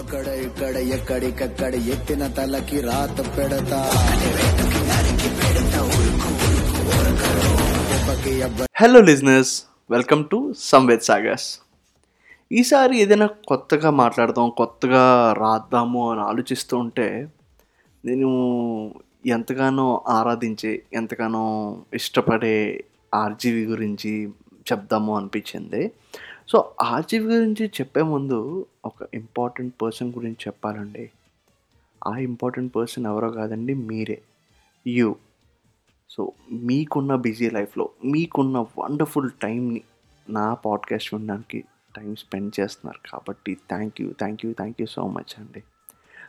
అక్కడ ఇక్కడ ఎక్కడికక్కడ ఎత్తిన తలకి రాత పెడతా. హలో లిజినెస్ వెల్కమ్ టు సంవేద్ సాగర్స్ ఈసారి ఏదైనా కొత్తగా మాట్లాడదాం కొత్తగా రాద్దాము అని ఆలోచిస్తూ ఉంటే నేను ఎంతగానో ఆరాధించే ఎంతగానో ఇష్టపడే ఆర్జీవి గురించి చెప్దాము అనిపించింది. సో ఆర్జీవి గురించి చెప్పే ముందు ఒక ఇంపార్టెంట్ పర్సన్ గురించి చెప్పాలండి. ఆ ఇంపార్టెంట్ పర్సన్ ఎవరో కాదండి మీరే. యూ. సో మీకున్న బిజీ లైఫ్లో మీకున్న వండర్ఫుల్ టైంని నా పాడ్కాస్ట్ వినడానికి టైం స్పెండ్ చేస్తున్నారు కాబట్టి thank you thank you thank you so much అండి.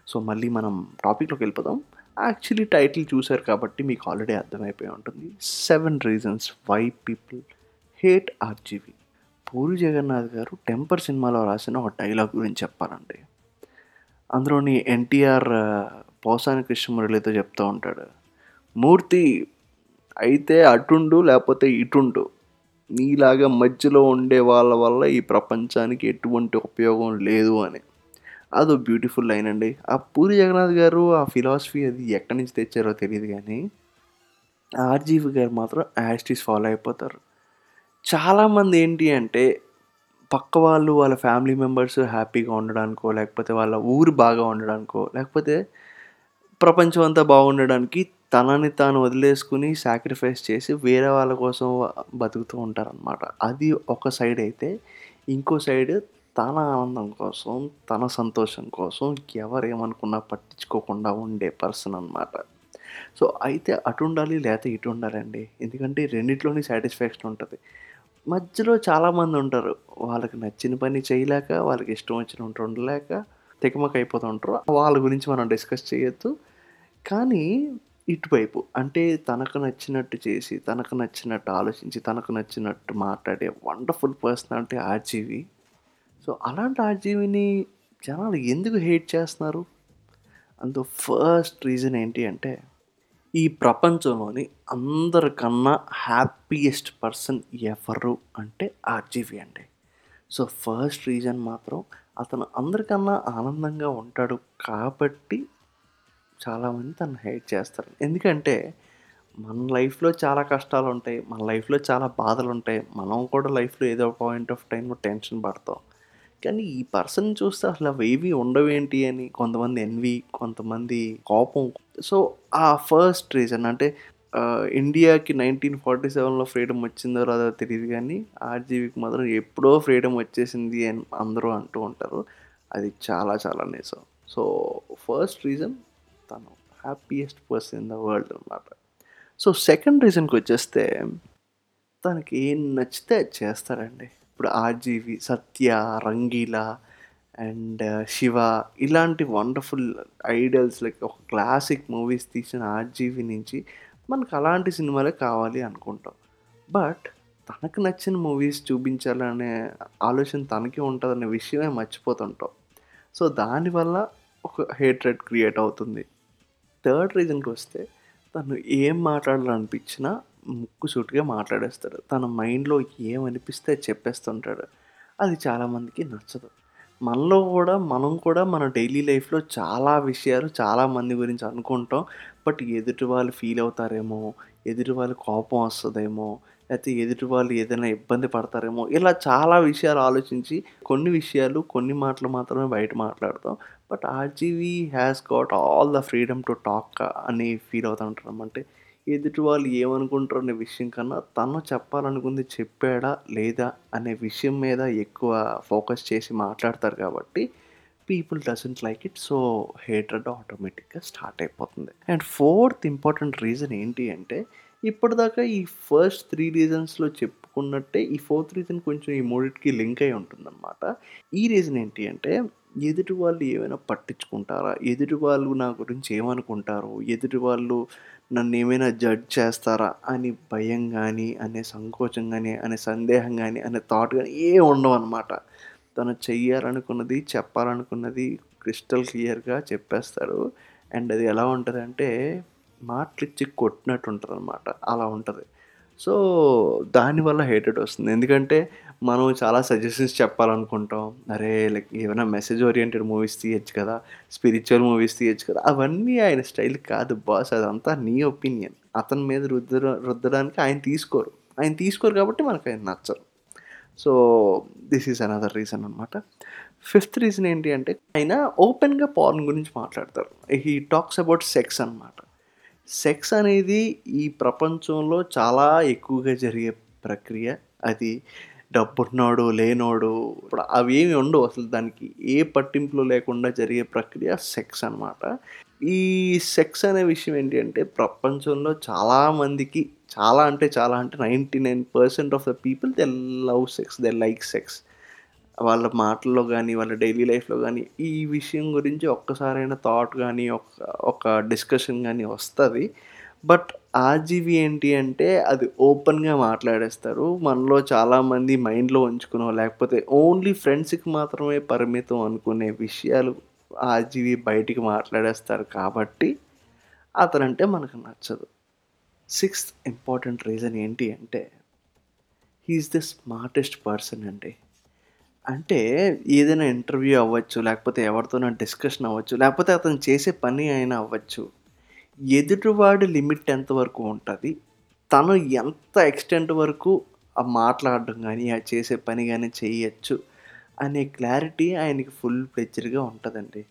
సో మళ్ళీ మనం టాపిక్లోకి వెళ్ళిపోదాం. యాక్చువల్లీ టైటిల్ చూశారు కాబట్టి మీకు ఆల్రెడీ అర్థమైపోయి ఉంటుంది. Seven reasons why people hate RGV. Puri Jagannadh గారు టెంపర్ సినిమాలో రాసిన ఒక డైలాగ్ గురించి చెప్పాలండి. అందులోని ఎన్టీఆర్ పోసాని కృష్ణమురళితో చెప్తూ ఉంటాడు. మూర్తి అయితే అటుండు లేకపోతే ఇటుండు. నీలాగా మధ్యలో ఉండే వాళ్ళ వల్ల ఈ ప్రపంచానికి ఎటువంటి ఉపయోగం లేదు అని. అదో బ్యూటిఫుల్ లైన్ అండి. ఆ పూరి జగన్నాథ్ గారు ఆ ఫిలాసఫీ అది ఎక్కడి నుంచి తెచ్చారో తెలియదు కానీ ఆర్జీవి గారు మాత్రం యాస్టీస్ ఫాలో అయిపోతారు. చాలామంది ఏంటి అంటే పక్క వాళ్ళు వాళ్ళ ఫ్యామిలీ మెంబర్స్ హ్యాపీగా ఉండడానికో లేకపోతే వాళ్ళ ఊరు బాగా ఉండడానికో లేకపోతే ప్రపంచం అంతా బాగుండడానికి తనని తాను వదిలేసుకుని సాక్రిఫైస్ చేసి వేరే వాళ్ళ కోసం బతుకుతూ ఉంటారనమాట అది ఒక సైడ్ అయితే ఇంకో సైడ్ తన ఆనందం కోసం తన సంతోషం కోసం ఎవరేమనుకున్నా పట్టించుకోకుండా ఉండే పర్సన్ అనమాట సో అయితే అటు ఉండాలి లేకపోతే ఇటు ఉండాలండి ఎందుకంటే రెండిట్లోని సాటిస్ఫాక్షన్ ఉంటుంది. మధ్యలో చాలామంది ఉంటారు. వాళ్ళకి నచ్చిన పని చేయలేక వాళ్ళకి ఇష్టం వచ్చినట్టు ఉండలేక తెకమక అయిపోతూ ఉంటారు. వాళ్ళ గురించి మనం డిస్కస్ చేయొద్దు. కానీ ఇటువైపు అంటే తనకు నచ్చినట్టు చేసి తనకు నచ్చినట్టు ఆలోచించి తనకు నచ్చినట్టు మాట్లాడే వండర్ఫుల్ పర్సనాలిటీ ఆర్జీవి. సో అలాంటి ఆర్జీవిని జనాలు ఎందుకు హేట్ చేస్తున్నారు? అందు ఫస్ట్ రీజన్ ఏంటి అంటే ఈ ప్రపంచంలోని అందరికన్నా హ్యాపీయెస్ట్ పర్సన్ ఎవరు అంటే ఆర్జీవి అండి. సో ఫస్ట్ రీజన్ మాత్రం అతను అందరికన్నా ఆనందంగా ఉంటాడు కాబట్టి చాలామంది తను హేట్ చేస్తారు. ఎందుకంటే మన లైఫ్లో చాలా కష్టాలు ఉంటాయి మన లైఫ్లో చాలా బాధలు ఉంటాయి మనం కూడా లైఫ్లో ఏదో పాయింట్ ఆఫ్ టైంలో టెన్షన్ పడతాం. కానీ ఈ పర్సన్ చూస్తే అసలు అవి ఉండవేంటి అని కొంతమంది ఎన్వి కొంతమంది కోపం. సో ఆ ఫస్ట్ రీజన్ అంటే ఇండియాకి నైన్టీన్ ఫార్టీ సెవెన్లో ఫ్రీడమ్ వచ్చిందో రాదో తెలియదు కానీ ఆర్జీవికి మాత్రం ఎప్పుడో ఫ్రీడమ్ వచ్చేసింది అని అందరూ అంటూ ఉంటారు. అది చాలా చాలా నిజం. సో ఫస్ట్ రీజన్ తను happiest person in the world అనమాట సో సెకండ్ రీజన్కి వచ్చేస్తే తనకి ఏం నచ్చితే అది చేస్తారండి. ఇప్పుడు RGV Satya Rangeela and uh, Shiva ఇలాంటి వండర్ఫుల్ ఐడల్స్ లైక్ ఒక క్లాసిక్ మూవీస్ తీసిన ఆర్జీవి నుంచి మనకు అలాంటి సినిమాలే కావాలి అనుకుంటాం. బట్ తనకు నచ్చిన మూవీస్ చూపించాలనే ఆలోచన తనకి ఉంటుందనే విషయమే మర్చిపోతుంటాం. సో దానివల్ల ఒక హేట్రెడ్ క్రియేట్ అవుతుంది. థర్డ్ రీజన్కి వస్తే తను ఏం మాట్లాడాలనిపించినా ముక్కుసూటిగా మాట్లాడేస్తాడు తన మైండ్లో ఏమనిపిస్తే చెప్పేస్తుంటాడు. అది చాలామందికి నచ్చదు. మనలో కూడా మనం కూడా మన డైలీ లైఫ్లో చాలా విషయాలు చాలా మంది గురించి అనుకుంటాం. బట్ ఎదుటి వాళ్ళు ఫీల్ అవుతారేమో ఎదుటి వాళ్ళు కోపం వస్తుందేమో లేకపోతే ఎదుటి వాళ్ళు ఏదైనా ఇబ్బంది పడతారేమో ఇలా చాలా విషయాలు ఆలోచించి కొన్ని విషయాలు కొన్ని మాటలు మాత్రమే బయట మాట్లాడతాం. But RGV has got all the freedom to talk అని ఫీల్ అవుతుంటాం అంటే ఎదుటి వాళ్ళు ఏమనుకుంటారు అనే విషయం కన్నా తను చెప్పాలనుకుంది చెప్పాడా లేదా అనే విషయం మీద ఎక్కువ ఫోకస్ చేసి మాట్లాడతారు కాబట్టి people doesn't like it. So hated ఆటోమేటిక్గా స్టార్ట్ అయిపోతుంది. అండ్ ఫోర్త్ ఇంపార్టెంట్ రీజన్ ఏంటి అంటే ఇప్పటిదాకా ఈ ఫస్ట్ త్రీ రీజన్స్లో చెప్పుకున్నట్టే ఈ ఫోర్త్ రీజన్ కొంచెం ఈ మూడిటికి లింక్ అయి ఉంటుందన్నమాట. ఈ రీజన్ ఏంటి అంటే ఎదుటి వాళ్ళు ఏమైనా పట్టించుకుంటారా? ఎదుటి వాళ్ళు నా గురించి ఏమనుకుంటారు? ఎదుటి వాళ్ళు నన్ను ఏమైనా జడ్జ్ చేస్తారా? అని భయం కానీ అనే సంకోచం కానీ అనే సందేహం కానీ అనే థాట్ కానీ ఏ ఉండవు అనమాట తను చెయ్యాలనుకున్నది చెప్పాలనుకున్నది క్రిస్టల్ క్లియర్గా చెప్పేస్తాడు. అండ్ అది ఎలా ఉంటుంది అంటే మాటలిచ్చి కొట్టినట్టు ఉంటుంది అనమాట అలా ఉంటుంది. సో దానివల్ల హేటెడ్ వస్తుంది. ఎందుకంటే మనం చాలా సజెషన్స్ చెప్పాలనుకుంటాం. అరే లైక్ ఏమైనా మెసేజ్ ఓరియంటెడ్ మూవీస్ తీయచ్చు కదా స్పిరిచువల్ మూవీస్ తీయచ్చు కదా అవన్నీ ఆయన స్టైల్ కాదు బాస్. అదంతా నీ ఒపీనియన్. అతని మీద రుద్దర రుద్దడానికి ఆయన తీసుకోరు. ఆయన తీసుకోరు కాబట్టి మనకు ఆయన నచ్చరు. So this is another reason అనమాట ఫిఫ్త్ రీజన్ ఏంటి అంటే ఆయన ఓపెన్గా పార్న్ గురించి మాట్లాడతారు. హీ టాక్స్ అబౌట్ సెక్స్ అనమాట సెక్స్ అనేది ఈ ప్రపంచంలో చాలా ఎక్కువగా జరిగే ప్రక్రియ. అది డబ్బున్నోడు లేనోడు ఇప్పుడు అవి ఏమి ఉండవు అసలు దానికి. ఏ పట్టింపులు లేకుండా జరిగే ప్రక్రియ సెక్స్ అనమాట ఈ సెక్స్ అనే విషయం ఏంటి అంటే ప్రపంచంలో చాలామందికి చాలా అంటే చాలా అంటే ninety nine percent of the people they love sex they like sex. వాళ్ళ మాటల్లో కానీ వాళ్ళ డైలీ లైఫ్లో కానీ ఈ విషయం గురించి ఒక్కసారైనా థాట్ కానీ ఒక ఒక డిస్కషన్ కానీ వస్తుంది. బట్ ఆర్జీవి ఏంటి అంటే అది ఓపెన్గా మాట్లాడేస్తారు. మనలో చాలామంది మైండ్లో ఉంచుకునో లేకపోతే ఓన్లీ ఫ్రెండ్స్కి మాత్రమే పరిమితం అనుకునే విషయాలు ఆర్జీవి బయటికి మాట్లాడేస్తారు కాబట్టి అతనంటే మనకు నచ్చదు. సిక్స్త్ ఇంపార్టెంట్ రీజన్ ఏంటి అంటే హీఈస్ ద స్మార్టెస్ట్ పర్సన్ అండి అంటే ఏదైనా ఇంటర్వ్యూ అవ్వచ్చు లేకపోతే ఎవరితోనో డిస్కషన్ అవ్వచ్చు లేకపోతే అతను చేసే పని అయినా అవ్వచ్చు. ఎదుటివాడి లిమిట్ ఎంతవరకు ఉంటుంది? తను ఎంత ఎక్స్టెంట్ వరకు ఆ మాట్లాడడం కానీ ఆ చేసే పని కానీ చేయొచ్చు అనే క్లారిటీ ఆయనకి ఫుల్ ప్లెచ్చర్గా ఉంటుందండి.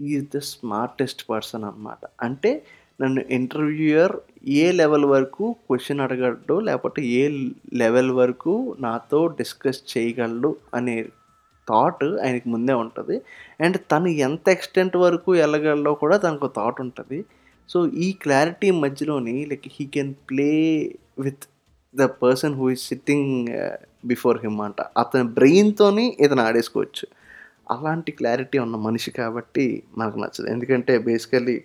ఈజ్ ద స్మార్టెస్ట్ పర్సన్ అనమాట అంటే నన్ను ఇంటర్వ్యూయర్ ఏ లెవెల్ వరకు క్వశ్చన్ అడగడు లేకపోతే ఏ లెవెల్ వరకు నాతో డిస్కస్ చేయగలడు అనే థాట్ ఆయనకి ముందే ఉంటుంది. అండ్ తను ఎంత ఎక్స్టెంట్ వరకు వెళ్ళగలడో కూడా తనకు థాట్ ఉంటుంది. సో ఈ clarity మధ్యలోని like he can play with the person who is sitting uh, before him అంట. అతని బ్రెయిన్తోని ఇతను ఆడేసుకోవచ్చు. అలాంటి క్లారిటీ ఉన్న మనిషి కాబట్టి మనకు నచ్చదు. ఎందుకంటే బేసికల్లీ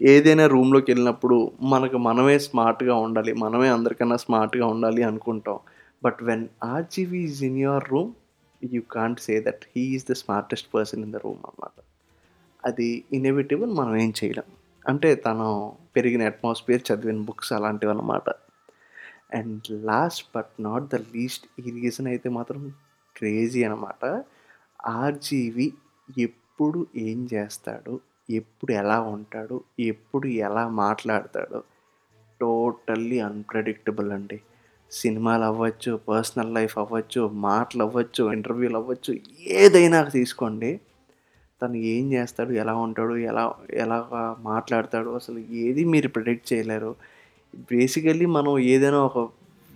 ఏదైనా రూమ్లోకి వెళ్ళినప్పుడు మనకు మనమే స్మార్ట్గా ఉండాలి మనమే అందరికన్నా స్మార్ట్గా ఉండాలి అనుకుంటాం. But when RGV is in your room you can't say that he is the smartest person in the room అన్నమాట. అది ఇన్ఎవిటబుల్ మనం ఏం చేయలేం. అంటే తను పెరిగిన అట్మాస్ఫియర్ చదివిన బుక్స్ అలాంటివి అన్నమాట. And last but not the least ఈ రీజన్ అయితే మాత్రం క్రేజీ అనమాట ఆర్జీవి ఎప్పుడు ఏం చేస్తాడు? ఎప్పుడు ఎలా ఉంటాడు ఎప్పుడు ఎలా మాట్లాడతాడు టోటల్లీ అన్ప్రెడిక్టబుల్ అండి. సినిమాలు అవ్వచ్చు పర్సనల్ లైఫ్ అవ్వచ్చు మాటలు అవ్వచ్చు ఇంటర్వ్యూలు అవ్వచ్చు ఏదైనా తీసుకోండి. తను ఏం చేస్తాడు ఎలా ఉంటాడు ఎలా ఎలా మాట్లాడతాడు అసలు ఏది మీరు ప్రిడిక్ట్ చేయలేరు. బేసికల్లీ మనం ఏదైనా ఒక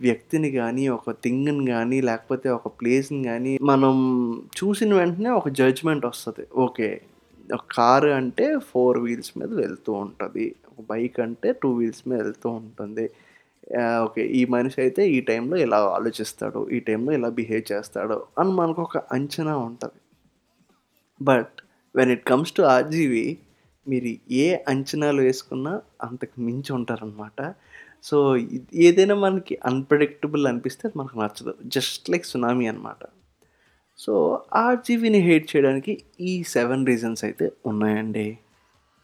వ్యక్తిని కానీ ఒక థింగ్ని కానీ లేకపోతే ఒక ప్లేస్ని కానీ మనం చూసిన వెంటనే ఒక జడ్జ్మెంట్ వస్తుంది. ఓకే ఒక కారు అంటే ఫోర్ వీల్స్ మీద వెళ్తూ ఉంటుంది. ఒక బైక్ అంటే టూ వీల్స్ మీద వెళ్తూ ఉంటుంది. ఓకే ఈ మనిషి అయితే ఈ టైంలో ఇలా ఆలోచిస్తాడు ఈ టైంలో ఇలా బిహేవ్ చేస్తాడు అని మనకు ఒక అంచనా ఉంటుంది. But when it comes to RGV మీరు ఏ అంచనాలు వేసుకున్నా అంతకు మించి ఉంటారనమాట సో ఏదైనా మనకి అన్ప్రెడిక్టబుల్ అనిపిస్తే మనకు నచ్చదు. జస్ట్ లైక్ సునామీ అనమాట సో ఆర్జీవీని హేట్ చేయడానికి ఈ సెవెన్ రీజన్స్ అయితే ఉన్నాయండి.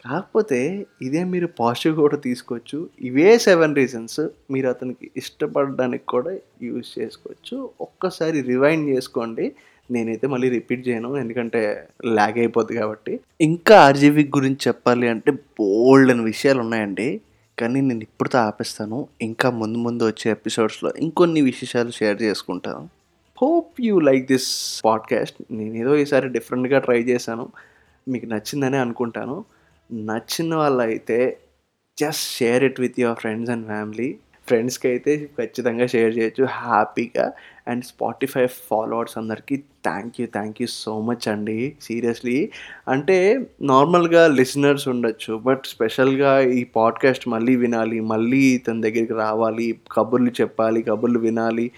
కాకపోతే ఇదే మీరు పాజిటివ్ కూడా తీసుకోవచ్చు. ఇవే సెవెన్ రీజన్స్ మీరు అతనికి ఇష్టపడడానికి కూడా యూజ్ చేసుకోవచ్చు. ఒక్కసారి రివైండ్ చేసుకోండి. నేనైతే మళ్ళీ రిపీట్ చేయను ఎందుకంటే లాగ్ అయిపోద్ది కాబట్టి. ఇంకా ఆర్జీవీ గురించి చెప్పాలి అంటే బోల్డ్ అని విషయాలు ఉన్నాయండి. కానీ నేను ఇప్పుడుతో ఆపేస్తాను. ఇంకా ముందు ముందు వచ్చే ఎపిసోడ్స్లో ఇంకొన్ని విశేషాలు షేర్ చేసుకుంటాను. Hope you like this podcast. నేను ఏదో ఈసారి డిఫరెంట్గా ట్రై చేశాను. మీకు నచ్చిందనే అనుకుంటాను. నచ్చిన వాళ్ళైతే just share it with your friends and family. ఫ్రెండ్స్కి అయితే ఖచ్చితంగా షేర్ చేయొచ్చు. హ్యాపీగా. అండ్ స్పాటిఫై ఫాలోవర్స్ అందరికీ thank you thank you so much అండి. సీరియస్లీ. అంటే నార్మల్గా లిసనర్స్ ఉండొచ్చు. బట్ స్పెషల్గా ఈ పాడ్కాస్ట్ మళ్ళీ వినాలి. మళ్ళీ తన దగ్గరికి రావాలి. కబుర్లు చెప్పాలి. కబుర్లు వినాలి.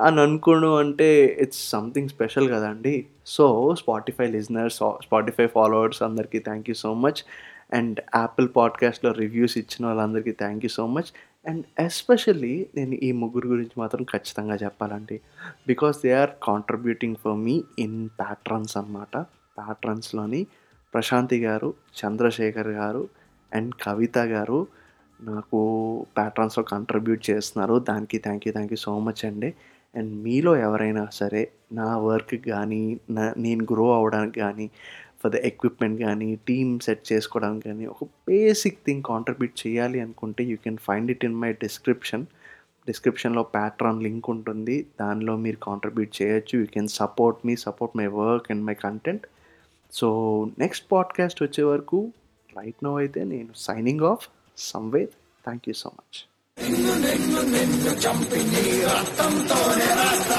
అని అనుకోవడం అంటే ఇట్స్ సంథింగ్ స్పెషల్ కదండి. So Spotify listeners Spotify followers అందరికీ thank you so much and Apple పాడ్కాస్ట్లో రివ్యూస్ ఇచ్చిన వాళ్ళందరికీ thank you so much and especially నేను ఈ ముగ్గురు గురించి మాత్రం ఖచ్చితంగా చెప్పాలండి. Because they are contributing for me in patrons అనమాట ప్యాట్రన్స్లోని ప్రశాంతి గారు చంద్రశేఖర్ గారు అండ్ కవిత గారు నాకు ప్యాట్రన్స్లో కంట్రిబ్యూట్ చేస్తున్నారు. దానికి thank you thank you so much అండి. అండ్ మీలో ఎవరైనా సరే నా వర్క్ కానీ నా నేను గ్రో అవ్వడానికి కానీ ఫర్ ద ఎక్విప్మెంట్ కానీ టీమ్ సెట్ చేసుకోవడానికి కానీ ఒక బేసిక్ థింగ్ కాంట్రిబ్యూట్ చేయాలి అనుకుంటే you can find it in my description. డిస్క్రిప్షన్లో ప్యాట్రాన్ లింక్ ఉంటుంది. దానిలో మీరు కాంట్రిబ్యూట్ చేయొచ్చు. You can support me support my work and my content. So next podcast వచ్చే వరకు రైట్ నో అయితే నేను signing off. Samved thank you so much. నిన్ను నిన్ను నిన్ను చంపి నీ రక్తంతోనే రాస్తా